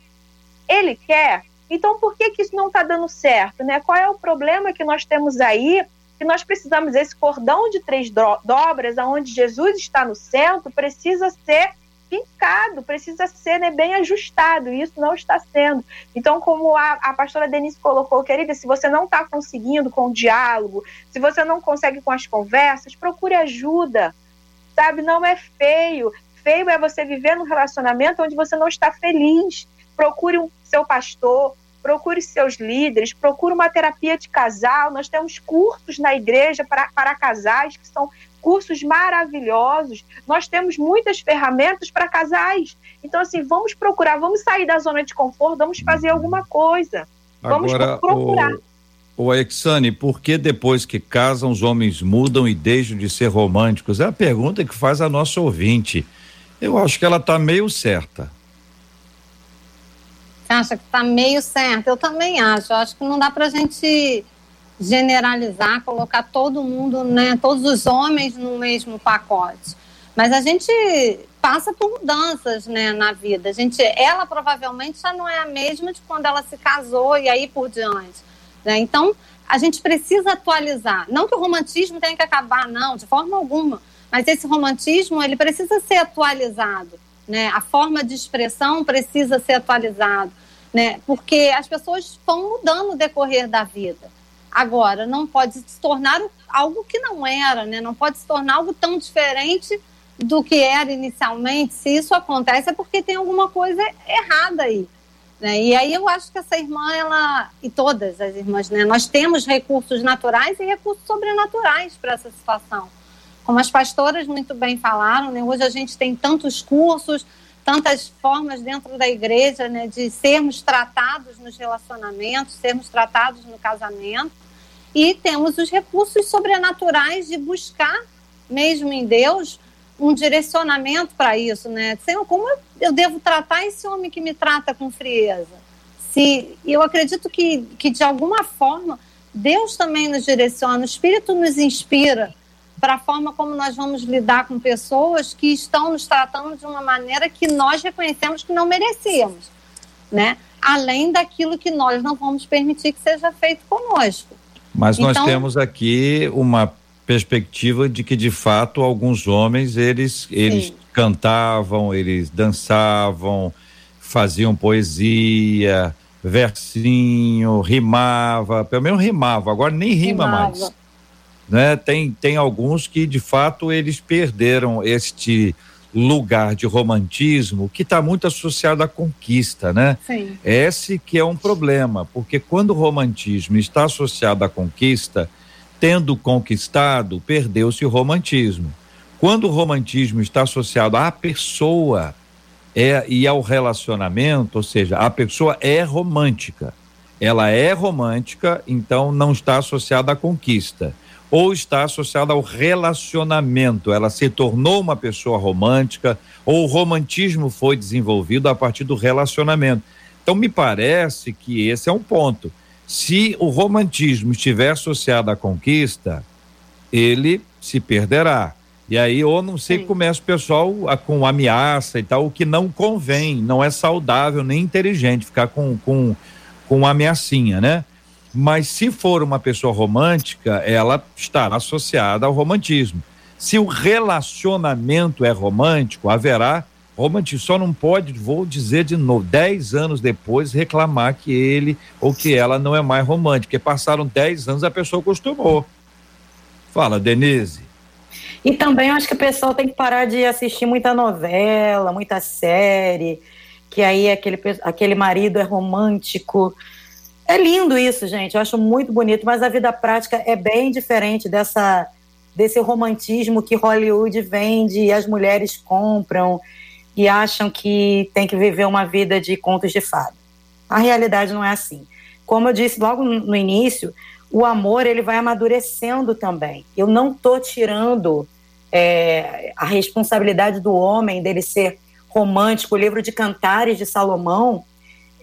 Ele quer? Então por que, que isso não está dando certo? Né? Qual é o problema que nós temos aí? Que nós precisamos, esse cordão de três dobras, onde Jesus está no centro, precisa ser fincado, precisa ser né, bem ajustado, e isso não está sendo. Então, como a, a pastora Denise colocou, querida, se você não está conseguindo com o diálogo, se você não consegue com as conversas, procure ajuda, sabe? Não é feio. Feio é você viver num relacionamento onde você não está feliz. Procure um, seu pastor, procure seus líderes, procure uma terapia de casal. Nós temos cursos na igreja para, para casais que são cursos maravilhosos. Nós temos muitas ferramentas para casais. Então, assim, vamos procurar, vamos sair da zona de conforto, vamos fazer alguma coisa. Vamos Agora, procurar. O, o Exane, por que depois que casam os homens mudam e deixam de ser românticos? É a pergunta que faz a nossa ouvinte. Eu acho que ela está meio certa. Você acha que está meio certa? Eu também acho. Eu acho que não dá para a gente generalizar, colocar todo mundo, né, todos os homens no mesmo pacote. Mas a gente passa por mudanças, né, na vida. A gente, ela provavelmente já não é a mesma de quando ela se casou e aí por diante. Né? Então, a gente precisa atualizar. Não que o romantismo tenha que acabar, não, de forma alguma. Mas esse romantismo, ele precisa ser atualizado. Né? A forma de expressão precisa ser atualizada. Né? Porque as pessoas vão mudando no decorrer da vida. Agora, não pode se tornar algo que não era, né? Não pode se tornar algo tão diferente do que era inicialmente. Se isso acontece é porque tem alguma coisa errada aí. Né? E aí eu acho que essa irmã, ela, e todas as irmãs, né? Nós temos recursos naturais e recursos sobrenaturais para essa situação. Como as pastoras muito bem falaram, né? Hoje a gente tem tantos cursos, tantas formas dentro da igreja, né? De sermos tratados nos relacionamentos, sermos tratados no casamento e temos os recursos sobrenaturais de buscar, mesmo em Deus, um direcionamento para isso, né? Senhor, como eu devo tratar esse homem que me trata com frieza? Se eu acredito que, que de alguma forma Deus também nos direciona, o Espírito nos inspira para a forma como nós vamos lidar com pessoas que estão nos tratando de uma maneira que nós reconhecemos que não merecíamos, né? Além daquilo que nós não vamos permitir que seja feito conosco. Mas então, nós temos aqui uma perspectiva de que de fato alguns homens eles eles sim. cantavam, eles dançavam, faziam poesia, versinho, rimava, pelo menos rimava, agora nem rima rimava. mais. Né? Tem tem alguns que de fato eles perderam este lugar de romantismo que está muito associado à conquista, né? Sim. Esse que é um problema, porque quando o romantismo está associado à conquista, tendo conquistado, perdeu-se o romantismo. Quando o romantismo está associado à pessoa, é e ao relacionamento, ou seja, a pessoa é romântica. Ela é romântica, então não está associada à conquista ou está associada ao relacionamento. Ela se tornou uma pessoa romântica ou o romantismo foi desenvolvido a partir do relacionamento. Então me parece que esse é um ponto. Se o romantismo estiver associado à conquista, ele se perderá. E aí, ou não sei, Sim. começa o pessoal a, com ameaça e tal, o que não convém, não é saudável nem inteligente ficar com, com, com ameaçinha, né? Mas se for uma pessoa romântica, ela estará associada ao romantismo. Se o relacionamento é romântico, haverá romantismo. Só não pode, vou dizer de novo, dez anos depois reclamar que ele ou que ela não é mais romântico, porque passaram dez anos a pessoa acostumou. Fala, Denise. E também acho que o pessoal tem que parar de assistir muita novela, muita série, que aí aquele, aquele marido é romântico é lindo isso, gente. Eu acho muito bonito, mas a vida prática é bem diferente dessa desse romantismo que Hollywood vende e as mulheres compram e acham que tem que viver uma vida de contos de fada. A realidade não é assim. Como eu disse logo no início, o amor ele vai amadurecendo também. Eu não estou tirando é, a responsabilidade do homem dele ser romântico. O livro de Cantares de Salomão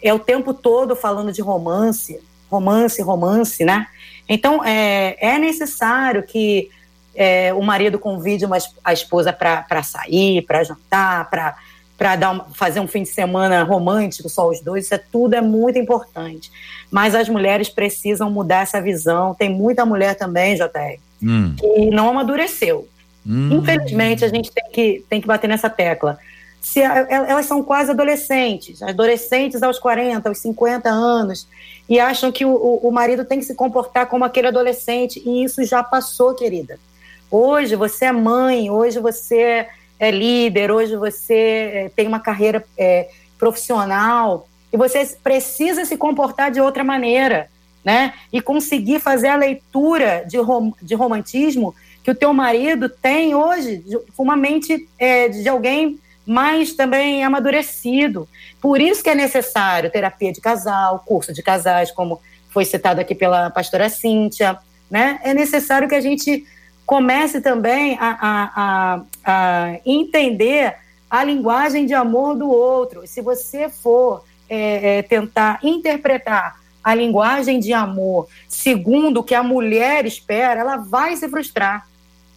é o tempo todo falando de romance, romance, romance, né? Então, é, é necessário que é, o marido convide uma, a esposa para sair, para jantar, para dar fazer um fim de semana romântico, só os dois, isso é, tudo é muito importante. Mas as mulheres precisam mudar essa visão. Tem muita mulher também, JR, hum. que não amadureceu. Hum. Infelizmente, a gente tem que, tem que bater nessa tecla se elas são quase adolescentes, adolescentes aos 40, aos 50 anos, e acham que o, o, marido tem que se comportar como aquele adolescente, e isso já passou, querida. Hoje você é mãe, hoje você é líder, hoje você é, tem uma carreira é, profissional, e você precisa se comportar de outra maneira, né? E conseguir fazer a leitura de, rom de romantismo que o teu marido tem hoje, uma mente é, de alguém mas também amadurecido. Por isso que é necessário terapia de casal, curso de casais, como foi citado aqui pela pastora Cíntia, né? É necessário que a gente comece também a, a, a, a entender a linguagem de amor do outro. Se você for é, é, tentar interpretar a linguagem de amor segundo o que a mulher espera, ela vai se frustrar.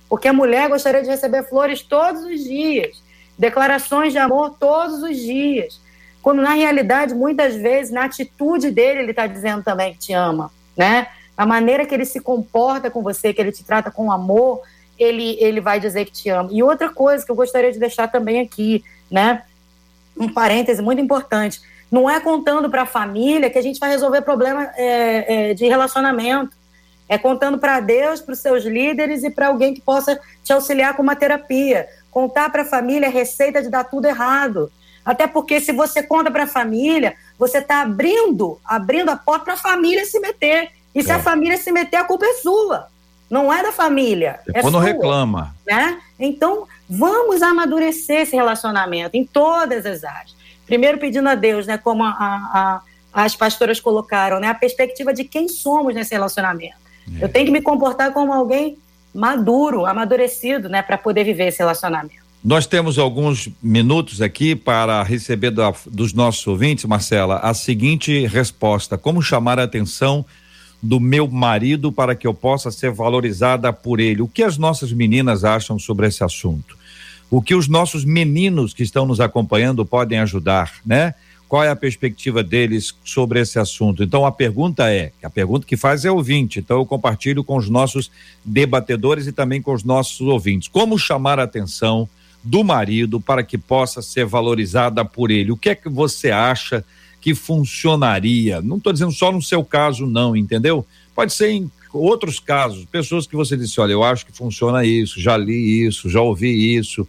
Porque a mulher gostaria de receber flores todos os dias declarações de amor todos os dias. Quando na realidade, muitas vezes, na atitude dele, ele está dizendo também que te ama, né? A maneira que ele se comporta com você, que ele te trata com amor, ele, ele vai dizer que te ama. E outra coisa que eu gostaria de deixar também aqui, né? Um parêntese muito importante. Não é contando para a família que a gente vai resolver problema é, é, de relacionamento. É contando para Deus, para os seus líderes e para alguém que possa te auxiliar com uma terapia. Contar para a família é receita de dar tudo errado. Até porque se você conta para a família, você está abrindo, abrindo a porta para a família se meter. E se é. a família se meter, a culpa é sua. Não é da família. É quando reclama. Né? Então, vamos amadurecer esse relacionamento em todas as áreas. Primeiro pedindo a Deus, né, como a, a, as pastoras colocaram, né, a perspectiva de quem somos nesse relacionamento. É. Eu tenho que me comportar como alguém maduro, amadurecido, né, para poder viver esse relacionamento. Nós temos alguns minutos aqui para receber da, dos nossos ouvintes, Marcela, a seguinte resposta: como chamar a atenção do meu marido para que eu possa ser valorizada por ele? O que as nossas meninas acham sobre esse assunto? O que os nossos meninos que estão nos acompanhando podem ajudar, né? qual é a perspectiva deles sobre esse assunto. Então a pergunta é, a pergunta que faz é ouvinte, então eu compartilho com os nossos debatedores e também com os nossos ouvintes. Como chamar a atenção do marido para que possa ser valorizada por ele? O que é que você acha que funcionaria? Não estou dizendo só no seu caso, não, entendeu? Pode ser em outros casos, pessoas que você disse, olha, eu acho que funciona isso, já li isso, já ouvi isso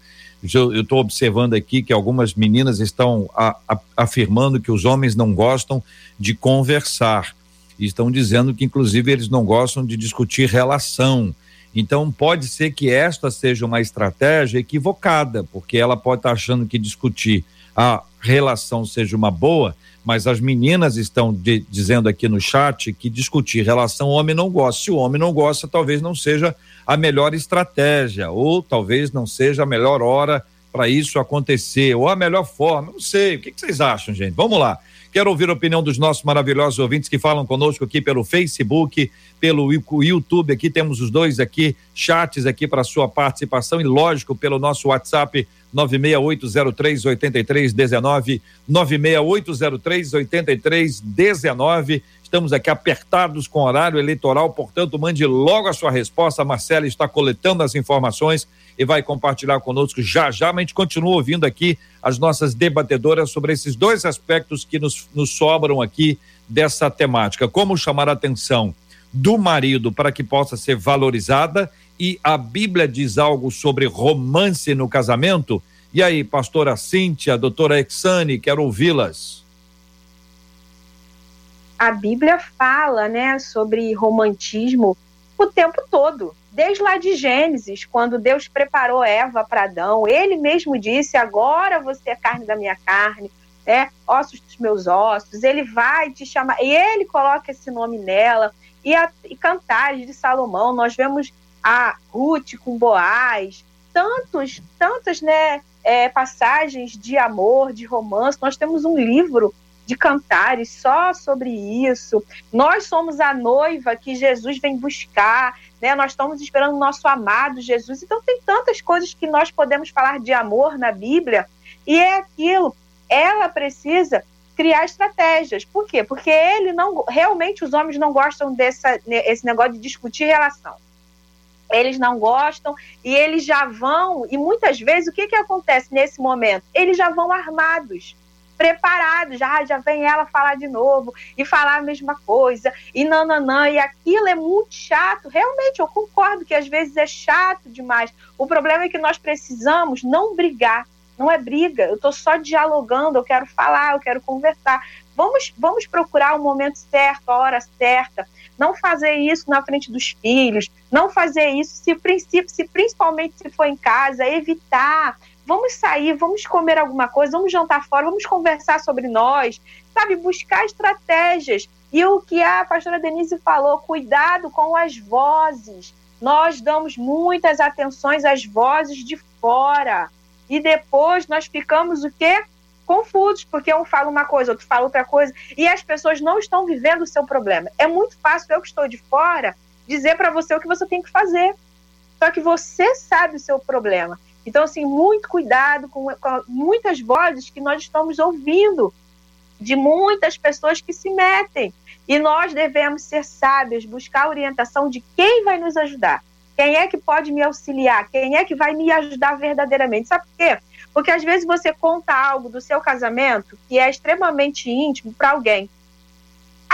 eu estou observando aqui que algumas meninas estão a, a, afirmando que os homens não gostam de conversar. Estão dizendo que, inclusive, eles não gostam de discutir relação. Então, pode ser que esta seja uma estratégia equivocada, porque ela pode estar tá achando que discutir a relação seja uma boa, mas as meninas estão de, dizendo aqui no chat que discutir relação homem não gosta. Se o homem não gosta, talvez não seja a melhor estratégia, ou talvez não seja a melhor hora para isso acontecer, ou a melhor forma. Não sei. O que, que vocês acham, gente? Vamos lá. Quero ouvir a opinião dos nossos maravilhosos ouvintes que falam conosco aqui pelo Facebook, pelo YouTube. Aqui temos os dois aqui, chats aqui para sua participação e, lógico, pelo nosso WhatsApp 968038319, 968038319. Estamos aqui apertados com horário eleitoral, portanto, mande logo a sua resposta. A Marcela está coletando as informações e vai compartilhar conosco já já. Mas a gente continua ouvindo aqui as nossas debatedoras sobre esses dois aspectos que nos, nos sobram aqui dessa temática. Como chamar a atenção do marido para que possa ser valorizada e a Bíblia diz algo sobre romance no casamento. E aí, pastora Cíntia, doutora Exane, quero ouvi-las. A Bíblia fala, né, sobre romantismo o tempo todo desde lá de Gênesis, quando Deus preparou Eva para Adão, ele mesmo disse: Agora você é carne da minha carne, é ossos dos meus ossos. Ele vai te chamar, e ele coloca esse nome nela. E, a, e cantares de Salomão, nós vemos a Ruth com Boaz, tantos, tantas né, é, passagens de amor, de romance. Nós temos um livro de cantares só sobre isso. Nós somos a noiva que Jesus vem buscar né? Nós estamos esperando o nosso amado Jesus. Então tem tantas coisas que nós podemos falar de amor na Bíblia e é aquilo. Ela precisa criar estratégias. Por quê? Porque ele não realmente os homens não gostam dessa esse negócio de discutir relação. Eles não gostam e eles já vão e muitas vezes o que que acontece nesse momento? Eles já vão armados preparados, já, já vem ela falar de novo e falar a mesma coisa, e nananã, e aquilo é muito chato. Realmente, eu concordo que às vezes é chato demais. O problema é que nós precisamos não brigar, não é briga, eu estou só dialogando, eu quero falar, eu quero conversar. Vamos, vamos procurar o momento certo, a hora certa. Não fazer isso na frente dos filhos, não fazer isso se, se principalmente se for em casa, evitar vamos sair, vamos comer alguma coisa, vamos jantar fora, vamos conversar sobre nós, sabe? Buscar estratégias. E o que a pastora Denise falou, cuidado com as vozes. Nós damos muitas atenções às vozes de fora. E depois nós ficamos o quê? Confusos, porque um fala uma coisa, outro fala outra coisa, e as pessoas não estão vivendo o seu problema. É muito fácil, eu que estou de fora, dizer para você o que você tem que fazer. Só que você sabe o seu problema. Então, assim, muito cuidado com, com muitas vozes que nós estamos ouvindo de muitas pessoas que se metem. E nós devemos ser sábios, buscar a orientação de quem vai nos ajudar. Quem é que pode me auxiliar? Quem é que vai me ajudar verdadeiramente? Sabe por quê? Porque às vezes você conta algo do seu casamento que é extremamente íntimo para alguém.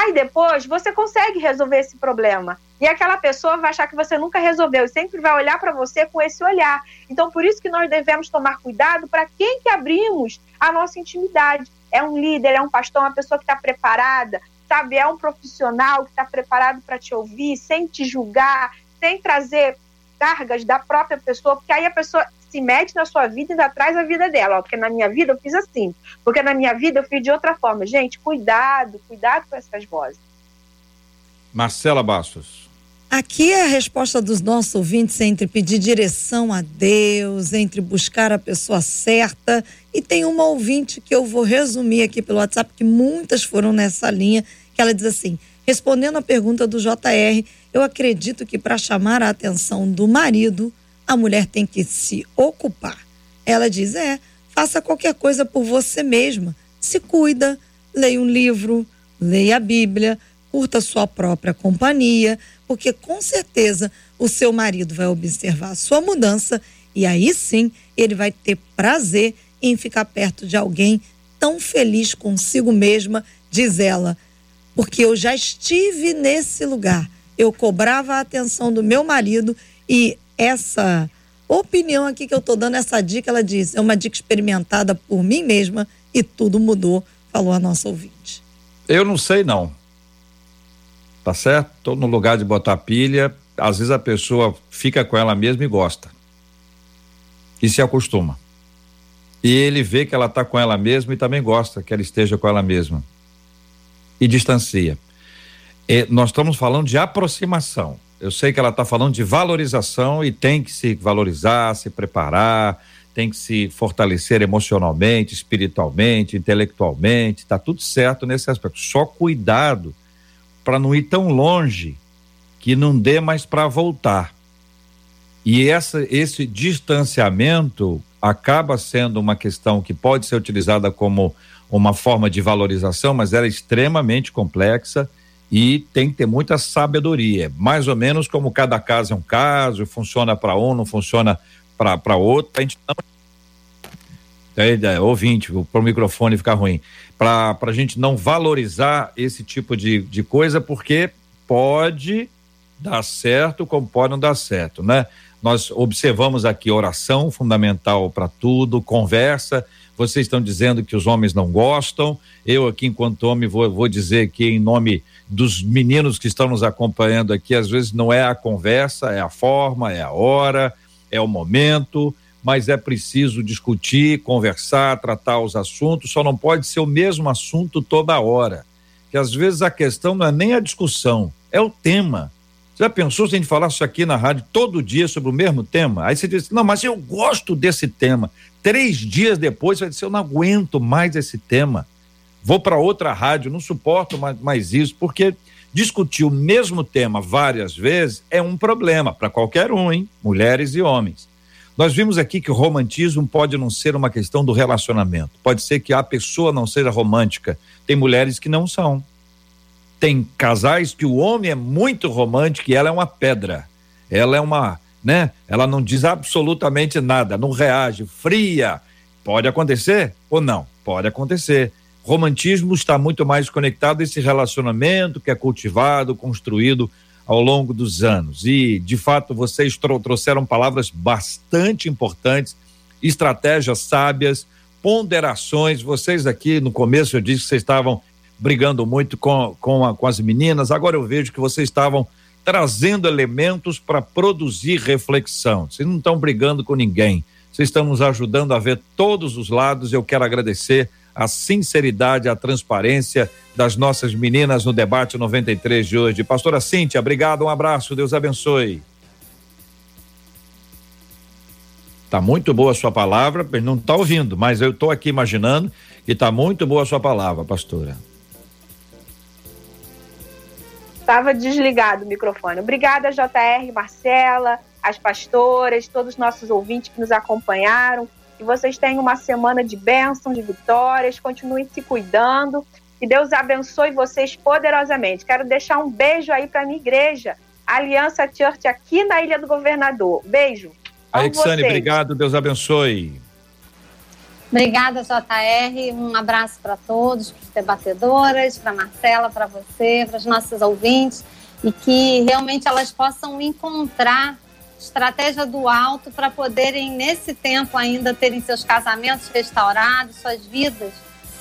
Aí depois você consegue resolver esse problema. E aquela pessoa vai achar que você nunca resolveu e sempre vai olhar para você com esse olhar. Então, por isso que nós devemos tomar cuidado para quem que abrimos a nossa intimidade. É um líder, é um pastor, uma pessoa que está preparada, sabe? É um profissional que está preparado para te ouvir, sem te julgar, sem trazer cargas da própria pessoa, porque aí a pessoa se mete na sua vida e ainda traz a vida dela. Ó, porque na minha vida eu fiz assim, porque na minha vida eu fiz de outra forma. Gente, cuidado, cuidado com essas vozes. Marcela Bastos. Aqui é a resposta dos nossos ouvintes entre pedir direção a Deus, entre buscar a pessoa certa. E tem uma ouvinte que eu vou resumir aqui pelo WhatsApp, que muitas foram nessa linha, que ela diz assim: respondendo a pergunta do JR, eu acredito que para chamar a atenção do marido, a mulher tem que se ocupar. Ela diz: é, faça qualquer coisa por você mesma. Se cuida, leia um livro, leia a Bíblia, curta sua própria companhia porque com certeza o seu marido vai observar a sua mudança e aí sim ele vai ter prazer em ficar perto de alguém tão feliz consigo mesma, diz ela. Porque eu já estive nesse lugar. Eu cobrava a atenção do meu marido e essa opinião aqui que eu estou dando, essa dica, ela diz, é uma dica experimentada por mim mesma e tudo mudou, falou a nossa ouvinte. Eu não sei não tá certo? Tô no lugar de botar pilha, às vezes a pessoa fica com ela mesma e gosta. E se acostuma. e ele vê que ela está com ela mesma e também gosta que ela esteja com ela mesma e distancia. E nós estamos falando de aproximação. Eu sei que ela está falando de valorização e tem que se valorizar, se preparar, tem que se fortalecer emocionalmente, espiritualmente, intelectualmente, está tudo certo nesse aspecto. Só cuidado para não ir tão longe que não dê mais para voltar. E essa, esse distanciamento acaba sendo uma questão que pode ser utilizada como uma forma de valorização, mas ela é extremamente complexa e tem que ter muita sabedoria. Mais ou menos como cada caso é um caso, funciona para um, não funciona para outro. A gente não. É, é, ouvinte, para o microfone ficar ruim. Para a gente não valorizar esse tipo de, de coisa, porque pode dar certo, como pode não dar certo, né? Nós observamos aqui oração fundamental para tudo, conversa. Vocês estão dizendo que os homens não gostam. Eu, aqui, enquanto homem, vou, vou dizer que, em nome dos meninos que estão nos acompanhando aqui, às vezes não é a conversa, é a forma, é a hora, é o momento, mas é preciso discutir, conversar, tratar os assuntos. Só não pode ser o mesmo assunto toda hora. Que às vezes a questão não é nem a discussão, é o tema já pensou se a gente falasse aqui na rádio todo dia sobre o mesmo tema? Aí você diz, não, mas eu gosto desse tema. Três dias depois vai dizer, eu não aguento mais esse tema. Vou para outra rádio, não suporto mais, mais isso, porque discutir o mesmo tema várias vezes é um problema para qualquer um, hein? Mulheres e homens. Nós vimos aqui que o romantismo pode não ser uma questão do relacionamento. Pode ser que a pessoa não seja romântica. Tem mulheres que não são. Tem casais que o homem é muito romântico e ela é uma pedra. Ela é uma, né? Ela não diz absolutamente nada, não reage, fria. Pode acontecer ou não? Pode acontecer. Romantismo está muito mais conectado a esse relacionamento que é cultivado, construído ao longo dos anos. E, de fato, vocês trouxeram palavras bastante importantes, estratégias sábias, ponderações. Vocês aqui, no começo, eu disse que vocês estavam brigando muito com, com, a, com as meninas. Agora eu vejo que vocês estavam trazendo elementos para produzir reflexão. Vocês não estão brigando com ninguém. Vocês estão nos ajudando a ver todos os lados. Eu quero agradecer a sinceridade, a transparência das nossas meninas no debate 93 de hoje. Pastora Cíntia, obrigado, um abraço, Deus abençoe. Tá muito boa a sua palavra, não está ouvindo, mas eu estou aqui imaginando que está muito boa a sua palavra, pastora. Estava desligado o microfone. Obrigada, JR, Marcela, as pastoras, todos os nossos ouvintes que nos acompanharam. Que vocês tenham uma semana de bênção, de vitórias, continuem se cuidando. Que Deus abençoe vocês poderosamente. Quero deixar um beijo aí para minha igreja, Aliança Church, aqui na Ilha do Governador. Beijo. Alexane, obrigado. Deus abençoe. Obrigada, JR. Um abraço para todos, para as debatedoras, para Marcela, para você, para os nossos ouvintes, e que realmente elas possam encontrar estratégia do alto para poderem, nesse tempo ainda, terem seus casamentos restaurados, suas vidas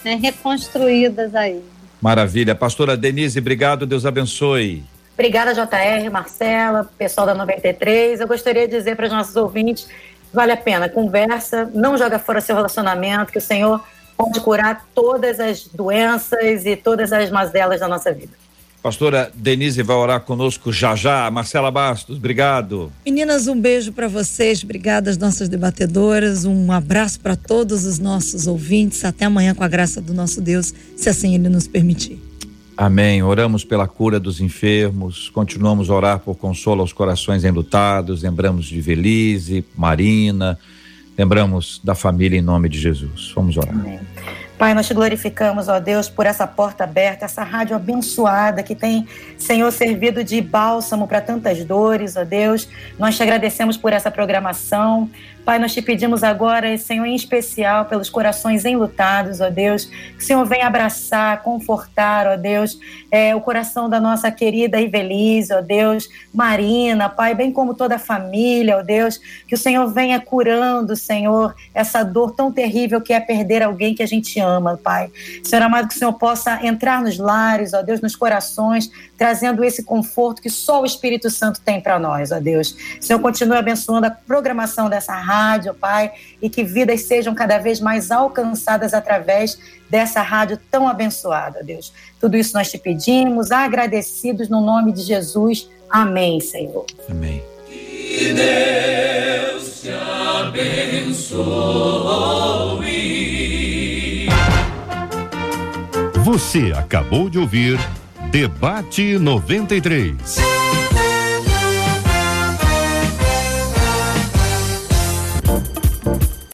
né, reconstruídas aí. Maravilha. Pastora Denise, obrigado, Deus abençoe. Obrigada, JR, Marcela, pessoal da 93. Eu gostaria de dizer para os nossos ouvintes Vale a pena, conversa, não joga fora seu relacionamento, que o Senhor pode curar todas as doenças e todas as mazelas da nossa vida. Pastora Denise vai orar conosco já já. Marcela Bastos, obrigado. Meninas, um beijo para vocês. Obrigada às nossas debatedoras. Um abraço para todos os nossos ouvintes. Até amanhã com a graça do nosso Deus, se assim ele nos permitir. Amém. Oramos pela cura dos enfermos, continuamos a orar por consolo aos corações enlutados, lembramos de Velize, Marina, lembramos da família em nome de Jesus. Vamos orar. Amém. Pai, nós te glorificamos, ó Deus, por essa porta aberta, essa rádio abençoada que tem, Senhor, servido de bálsamo para tantas dores, ó Deus. Nós te agradecemos por essa programação. Pai, nós te pedimos agora, Senhor, em especial pelos corações enlutados, ó Deus, que o Senhor venha abraçar, confortar, ó Deus, é, o coração da nossa querida Ivelise, ó Deus, Marina, Pai, bem como toda a família, ó Deus, que o Senhor venha curando, Senhor, essa dor tão terrível que é perder alguém que a gente ama Pai. Senhor amado, que o Senhor possa entrar nos lares, ó Deus, nos corações, trazendo esse conforto que só o Espírito Santo tem para nós, ó Deus. Senhor, continue abençoando a programação dessa rádio, Pai, e que vidas sejam cada vez mais alcançadas através dessa rádio tão abençoada, Deus. Tudo isso nós te pedimos, agradecidos no nome de Jesus. Amém, Senhor. Amém. Que Deus te abençoe. Você acabou de ouvir Debate 93.